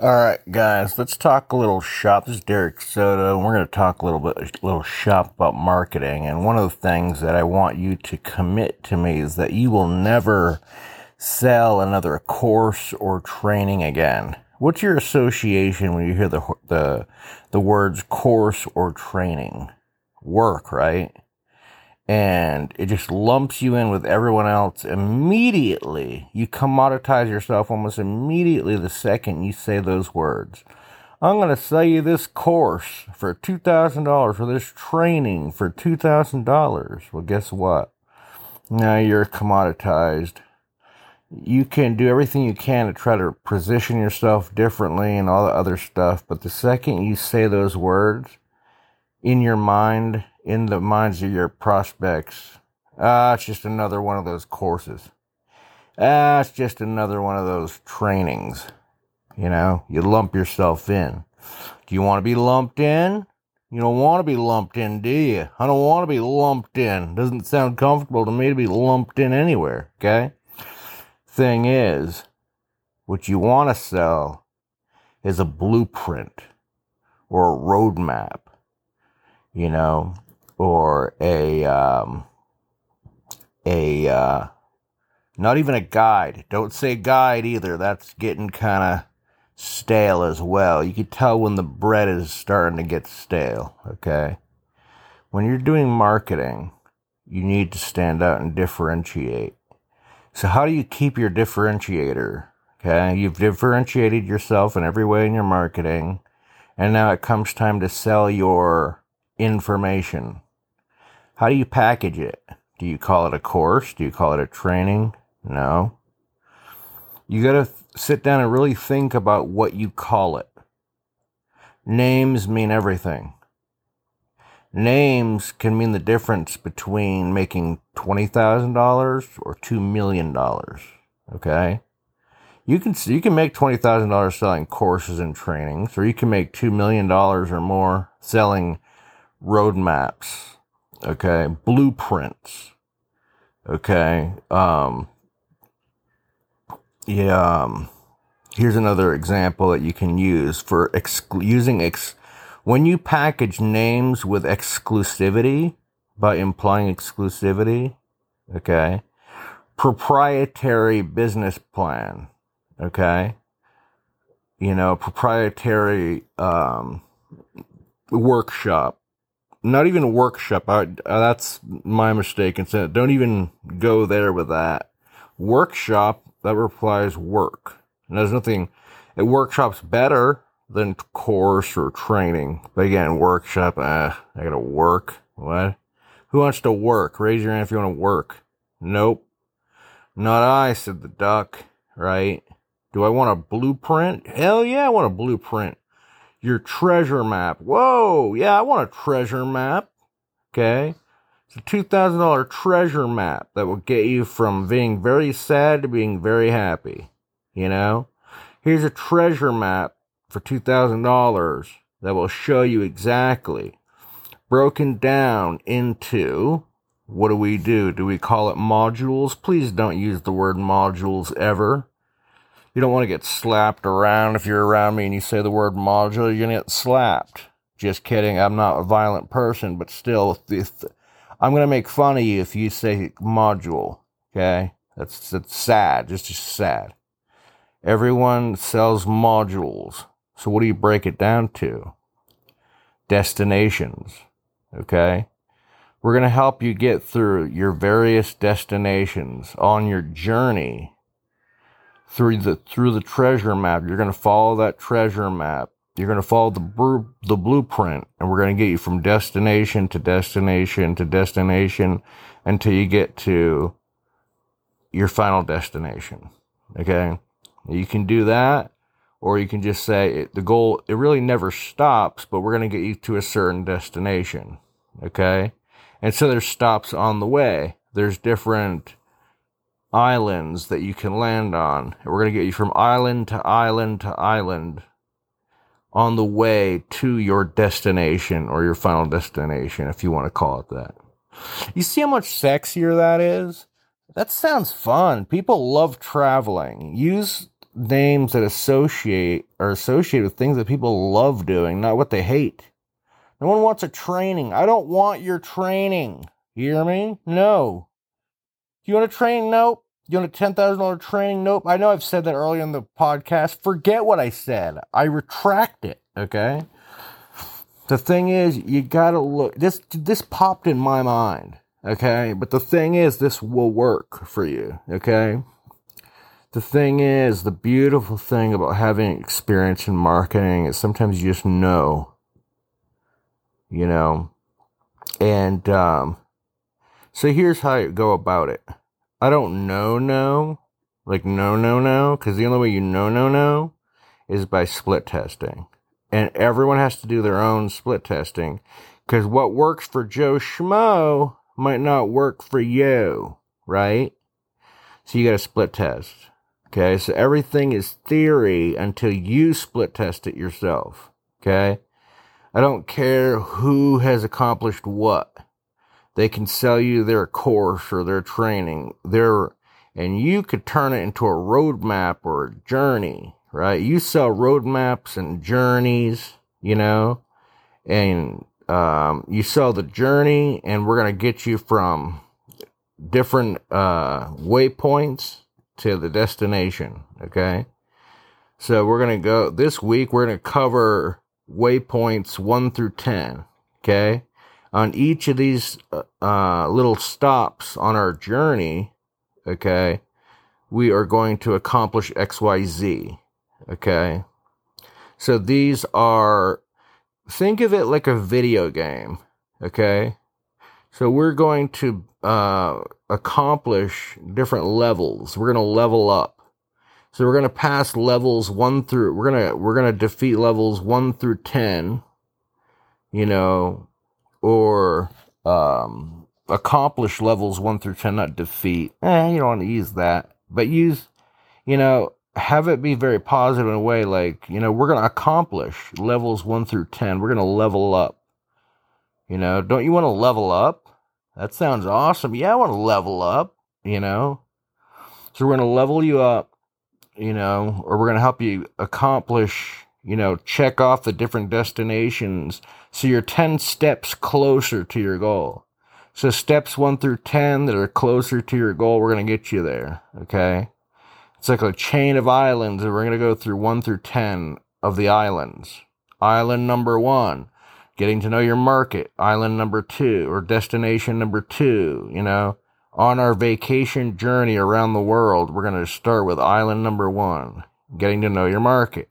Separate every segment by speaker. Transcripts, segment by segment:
Speaker 1: All right, guys, let's talk a little shop. This is Derek Soto, and we're going to talk a little bit, a little shop about marketing. And one of the things that I want you to commit to me is that you will never sell another course or training again. What's your association when you hear the the the words course or training? Work, right? And it just lumps you in with everyone else immediately. You commoditize yourself almost immediately the second you say those words. I'm going to sell you this course for $2,000 for this training for $2,000. Well, guess what? Now you're commoditized. You can do everything you can to try to position yourself differently and all the other stuff, but the second you say those words in your mind, in the minds of your prospects. Ah, it's just another one of those courses. Ah, it's just another one of those trainings. You know, you lump yourself in. Do you want to be lumped in? You don't want to be lumped in, do you? I don't want to be lumped in. Doesn't sound comfortable to me to be lumped in anywhere, okay? Thing is, what you want to sell is a blueprint or a roadmap, you know, or a um, a uh, not even a guide. Don't say guide either. That's getting kind of stale as well. You can tell when the bread is starting to get stale. Okay, when you're doing marketing, you need to stand out and differentiate. So how do you keep your differentiator? Okay, you've differentiated yourself in every way in your marketing, and now it comes time to sell your information. How do you package it? Do you call it a course? Do you call it a training? No. You got to th- sit down and really think about what you call it. Names mean everything. Names can mean the difference between making $20,000 or $2 million. Okay? You can you can make $20,000 selling courses and trainings or you can make $2 million or more selling roadmaps okay? Blueprints okay? Um yeah um, here's another example that you can use for using ex- when you package names with exclusivity by implying exclusivity okay? Proprietary business plan okay? You know proprietary um workshop not even a workshop. I, uh, that's my mistake. And don't even go there with that. Workshop that replies work. And there's nothing. It workshops better than course or training. But again, workshop. Uh, I gotta work. What? Who wants to work? Raise your hand if you want to work. Nope. Not I, said the duck. Right? Do I want a blueprint? Hell yeah, I want a blueprint your treasure map. Whoa, yeah, I want a treasure map. Okay. It's a $2,000 treasure map that will get you from being very sad to being very happy. You know? Here's a treasure map for $2,000 that will show you exactly broken down into what do we do? Do we call it modules? Please don't use the word modules ever. You don't want to get slapped around if you're around me and you say the word module, you're going to get slapped. Just kidding. I'm not a violent person, but still, if, I'm going to make fun of you if you say module. Okay? That's, that's sad. Just, just sad. Everyone sells modules. So what do you break it down to? Destinations. Okay? We're going to help you get through your various destinations on your journey through the through the treasure map. You're going to follow that treasure map. You're going to follow the br- the blueprint, and we're going to get you from destination to destination to destination until you get to your final destination. Okay, you can do that, or you can just say it, the goal. It really never stops, but we're going to get you to a certain destination. Okay, and so there's stops on the way. There's different islands that you can land on. And we're going to get you from island to island to island on the way to your destination or your final destination, if you want to call it that. You see how much sexier that is? That sounds fun. People love traveling. Use names that associate are associated with things that people love doing, not what they hate. No one wants a training. I don't want your training. You hear me? No. You want a training? Nope. You want a ten thousand dollar training? Nope. I know I've said that earlier in the podcast. Forget what I said. I retract it. Okay. The thing is, you gotta look. This this popped in my mind. Okay, but the thing is, this will work for you. Okay. The thing is, the beautiful thing about having experience in marketing is sometimes you just know. You know, and um, so here's how you go about it. I don't know, no, like no, no, no, because the only way you know, no, no, is by split testing and everyone has to do their own split testing because what works for Joe Schmo might not work for you, right? So you got to split test. Okay, so everything is theory until you split test it yourself. Okay, I don't care who has accomplished what. They can sell you their course or their training, their, and you could turn it into a roadmap or a journey right? You sell roadmaps and journeys, you know, and um, you sell the journey, and we're going to get you from different uh, waypoints to the destination, okay? So we're going to go this week, we're going to cover waypoints 1 through 10, okay? On each of these uh, uh, little stops on our journey, okay, we are going to accomplish XYZ. Okay. So these are, think of it like a video game. Okay. So we're going to uh, accomplish different levels. We're going to level up. So we're going to pass levels one through, we're going to, we're going to defeat levels one through 10, you know, or, um, accomplish levels one through 10, not defeat. Eh, you don't want to use that, but use, you know, have it be very positive in a way like, you know, we're going to accomplish levels 1 through 10. We're going to level up. You know, don't you want to level up? That sounds awesome. Yeah, I want to level up, you know. So we're going to level you up, you know, or we're going to help you accomplish, you know, check off the different destinations so you're 10 steps closer to your goal. So steps 1 through 10 that are closer to your goal, we're going to get you there, okay? It's like a chain of islands, and we're going to go through 1 through 10 of the islands. Island number one, getting to know your market. Island number two, or destination number two, you know. On our vacation journey around the world, we're going to start with island number one, getting to know your market.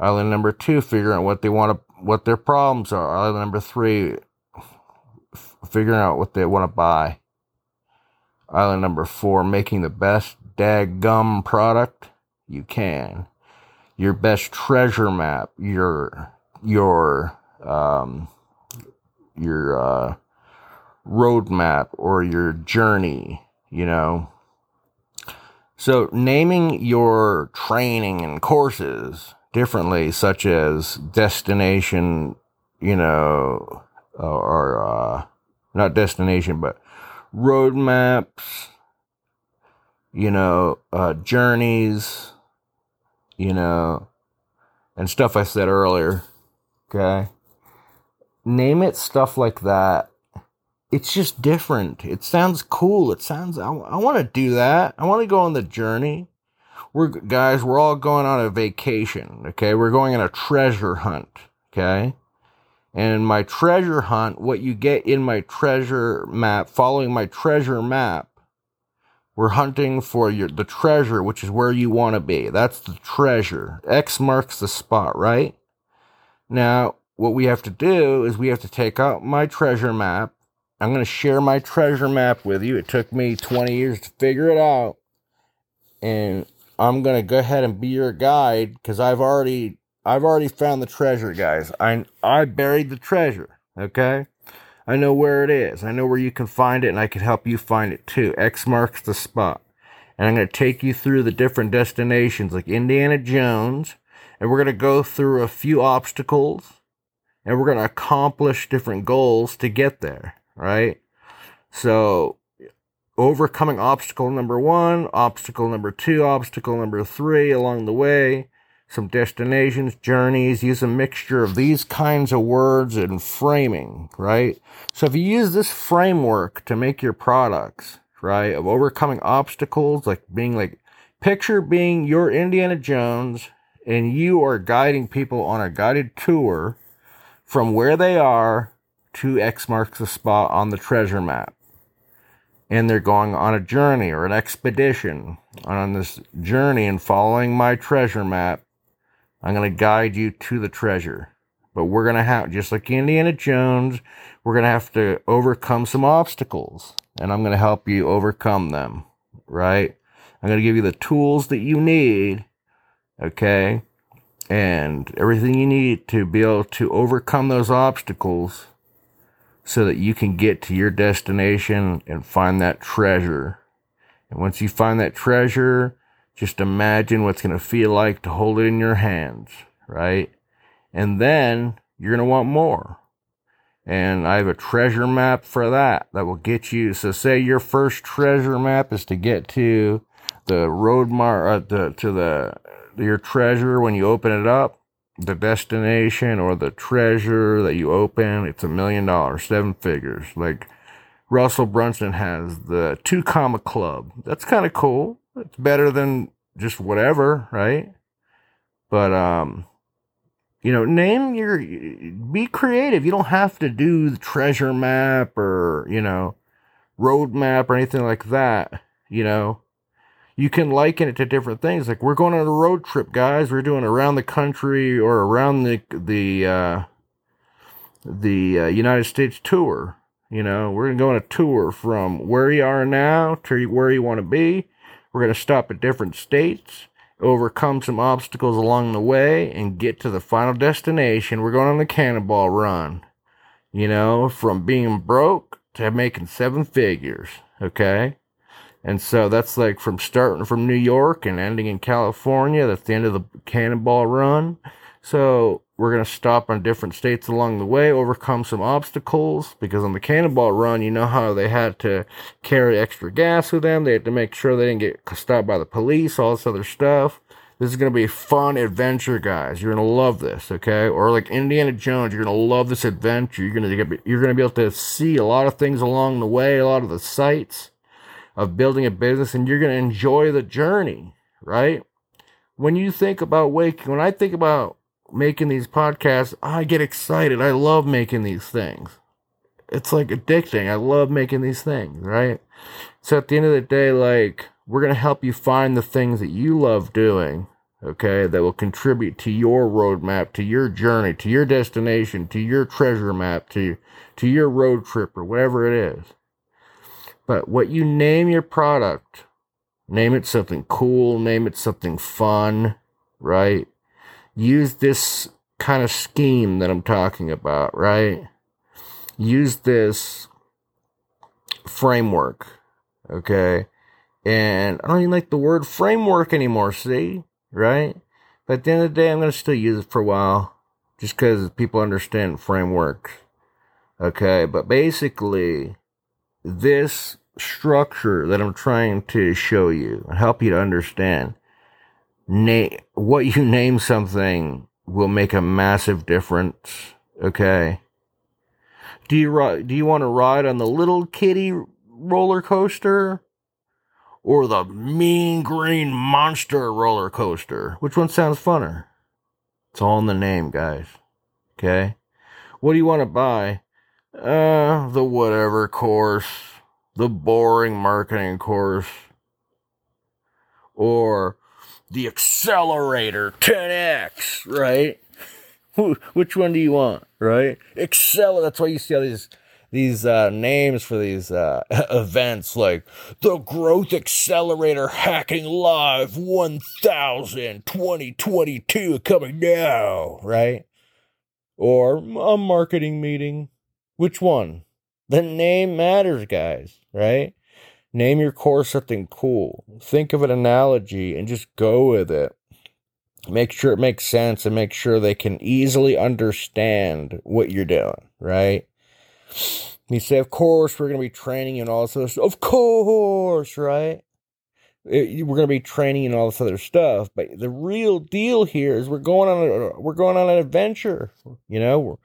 Speaker 1: Island number two, figuring out what they want to, what their problems are. Island number three, figuring out what they want to buy. Island number four, making the best dag gum product, you can. Your best treasure map, your your um, your uh, roadmap or your journey, you know. So naming your training and courses differently, such as destination, you know, or uh, not destination, but roadmaps, you know, uh, journeys, you know, and stuff I said earlier. Okay. Name it stuff like that. It's just different. It sounds cool. It sounds, I, I want to do that. I want to go on the journey. We're, guys, we're all going on a vacation. Okay. We're going on a treasure hunt. Okay. And my treasure hunt, what you get in my treasure map, following my treasure map, we're hunting for your, the treasure, which is where you want to be. That's the treasure. X marks the spot, right? Now, what we have to do is we have to take out my treasure map. I'm going to share my treasure map with you. It took me 20 years to figure it out. And I'm to go ahead and be your guide because I've already I've already found the treasure, guys. I I buried the treasure, okay? I know where it is. I know where you can find it, and I can help you find it too. X marks the spot. And I'm to take you through the different destinations like Indiana Jones, and we're to go through a few obstacles, and we're to accomplish different goals to get there, right? So, overcoming obstacle number one, obstacle number two, obstacle number three along the way, some destinations, journeys, use a mixture of these kinds of words and framing, right? So if you use this framework to make your products, right, of overcoming obstacles, like being like, picture being your Indiana Jones and you are guiding people on a guided tour from where they are to X marks the spot on the treasure map and they're going on a journey or an expedition on this journey and following my treasure map i'm going to guide you to the treasure. But we're going to have just like indiana jones we're going to have to overcome some obstacles and i'm going to help you overcome them right? I'm going to give you the tools that you need okay? And everything you need to be able to overcome those obstacles so that you can get to your destination and find that treasure. And once you find that treasure, just imagine what's going to feel like to hold it in your hands, right? And then you're going to want more. And I have a treasure map for that that will get you. So say your first treasure map is to get to the road mar, uh, the, to the, your treasure when you open it up the destination or the treasure that you open, it's a million dollars, seven figures. Like Russell Brunson has the two comma club. That's kind of cool. It's better than just whatever, right? But um, you know, name your be creative. You don't have to do the treasure map or you know, road map or anything like that. You know, you can liken it to different things. Like we're going on a road trip, guys. We're doing around the country or around the the uh, the uh, United States tour. You know, we're gonna go on a tour from where you are now to where you want to be. We're gonna stop at different states, overcome some obstacles along the way, and get to the final destination. We're going on the cannonball run. You know, from being broke to making seven figures. Okay. And so that's like from starting from New York and ending in California. That's the end of the cannonball run. So we're going to stop on different states along the way, overcome some obstacles because on the cannonball run, you know how they had to carry extra gas with them. They had to make sure they didn't get stopped by the police, all this other stuff. This is going to be a fun adventure, guys. You're going to love this, okay? Or like Indiana Jones, you're going to love this adventure. You're going to get, you're going to be able to see a lot of things along the way, a lot of the sights of building a business and you're going to enjoy the journey, right? When you think about waking, when I think about making these podcasts, I get excited. I love making these things. It's like addicting. I love making these things, right? So at the end of the day, like, we're going to help you find the things that you love doing, okay, that will contribute to your roadmap, to your journey, to your destination, to your treasure map, to, to your road trip, or whatever it is. But what you name your product, name it something cool, name it something fun, right? Use this kind of scheme that I'm talking about, right? Use this framework, okay? And I don't even like the word framework anymore, see? Right? But at the end of the day, I'm going to still use it for a while just because people understand frameworks. Okay, but basically, this structure that I'm trying to show you and help you to understand. Name what you name something will make a massive difference. Okay. Do you do you want to ride on the little kitty roller coaster or the mean green monster roller coaster? Which one sounds funner? It's all in the name, guys. Okay. What do you want to buy? Uh, the whatever course the boring marketing course or the accelerator 10x, right? Which one do you want, right? Excel. That's why you see all these these uh, names for these uh, events like the Growth Accelerator Hacking Live 1000 2022 coming now, right? Or a marketing meeting. Which one? The name matters, guys, right? Name your course something cool. Think of an analogy and just go with it. Make sure it makes sense and make sure they can easily understand what you're doing, right? You say, of course, we're going to be training and all this other stuff. Of course, right? Eh, it, we're going to be training and all this other stuff. But the real deal here is we're going on a, we're going on an adventure. You know, we're,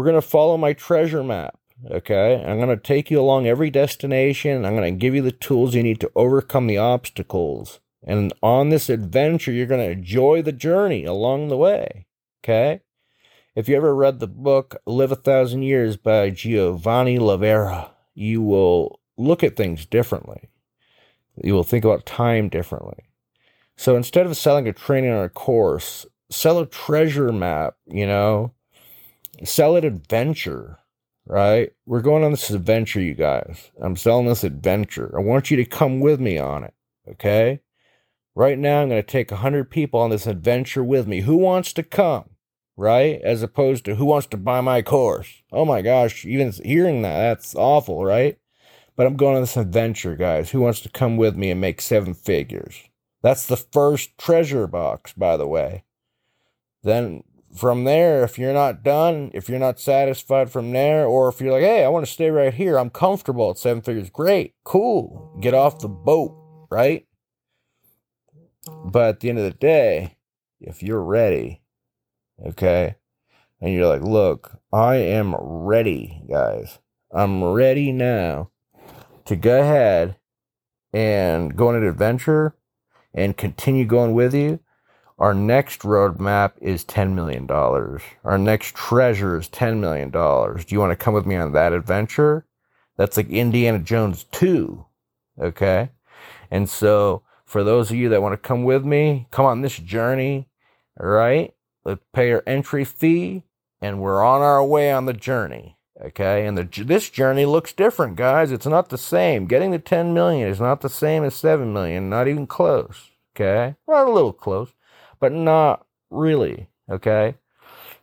Speaker 1: we're going to follow my treasure map. Okay. I'm going to take you along every destination. I'm going to give you the tools you need to overcome the obstacles. And on this adventure, you're going to enjoy the journey along the way. Okay. If you ever read the book Live a Thousand Years by Giovanni Livera, you will look at things differently. You will think about time differently. So instead of selling a training or a course, sell a treasure map, you know, sell it adventure, right? We're going on this adventure, you guys. I'm selling this adventure. I want you to come with me on it, okay? Right now, I'm going to take 100 people on this adventure with me. Who wants to come? right? As opposed to who wants to buy my course. Oh my gosh, even hearing that, that's awful, right? But I'm going on this adventure, guys. Who wants to come with me and make seven figures? That's the first treasure box, by the way. Then from there, if you're not done, if you're not satisfied from there, or if you're like, hey, I want to stay right here, I'm comfortable at seven figures, great, cool. Get off the boat, right? But at the end of the day, if you're ready, Okay. And you're like, look, I am ready, guys. I'm ready now to go ahead and go on an adventure and continue going with you. Our next roadmap is $10 million. Our next treasure is $10 million. Do you want to come with me on that adventure? That's like Indiana Jones 2. Okay. And so for those of you that want to come with me, come on this journey. All right. Let's pay our entry fee, and we're on our way on the journey. Okay, and the, this journey looks different, guys. It's not the same. Getting to 10 million is not the same as 7 million, not even close. Okay, well, a little close, but not really. Okay,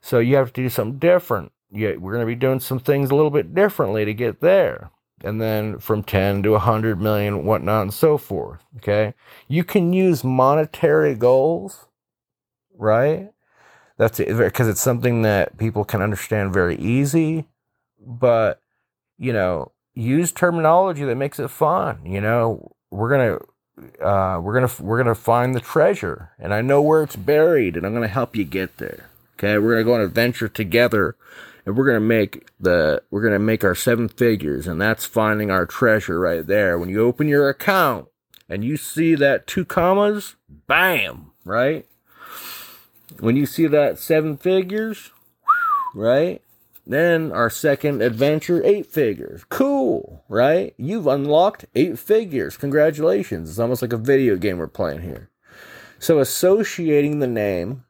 Speaker 1: so you have to do something different. Yeah, we're going to be doing some things a little bit differently to get there. And then from 10 to 100 million, whatnot, and so forth. Okay, you can use monetary goals, right? that's it because it's something that people can understand very easy but you know use terminology that makes it fun you know we're gonna uh, we're gonna we're gonna find the treasure and i know where it's buried and i'm gonna help you get there okay? We're gonna go on an adventure together and we're gonna make the we're gonna make our seven figures and that's finding our treasure right there. When you open your account and you see that two commas bam right? When you see that seven figures, right? Then our second adventure, eight figures. Cool, right? You've unlocked eight figures. Congratulations. It's almost like a video game we're playing here. So associating the name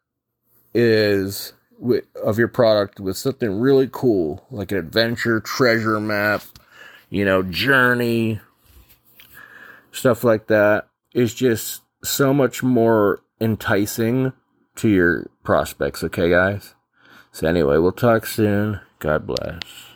Speaker 1: is of your product with something really cool, like an adventure, treasure map, you know, journey, stuff like that, is just so much more enticing to your prospects, okay, guys? So, anyway, we'll talk soon. God bless.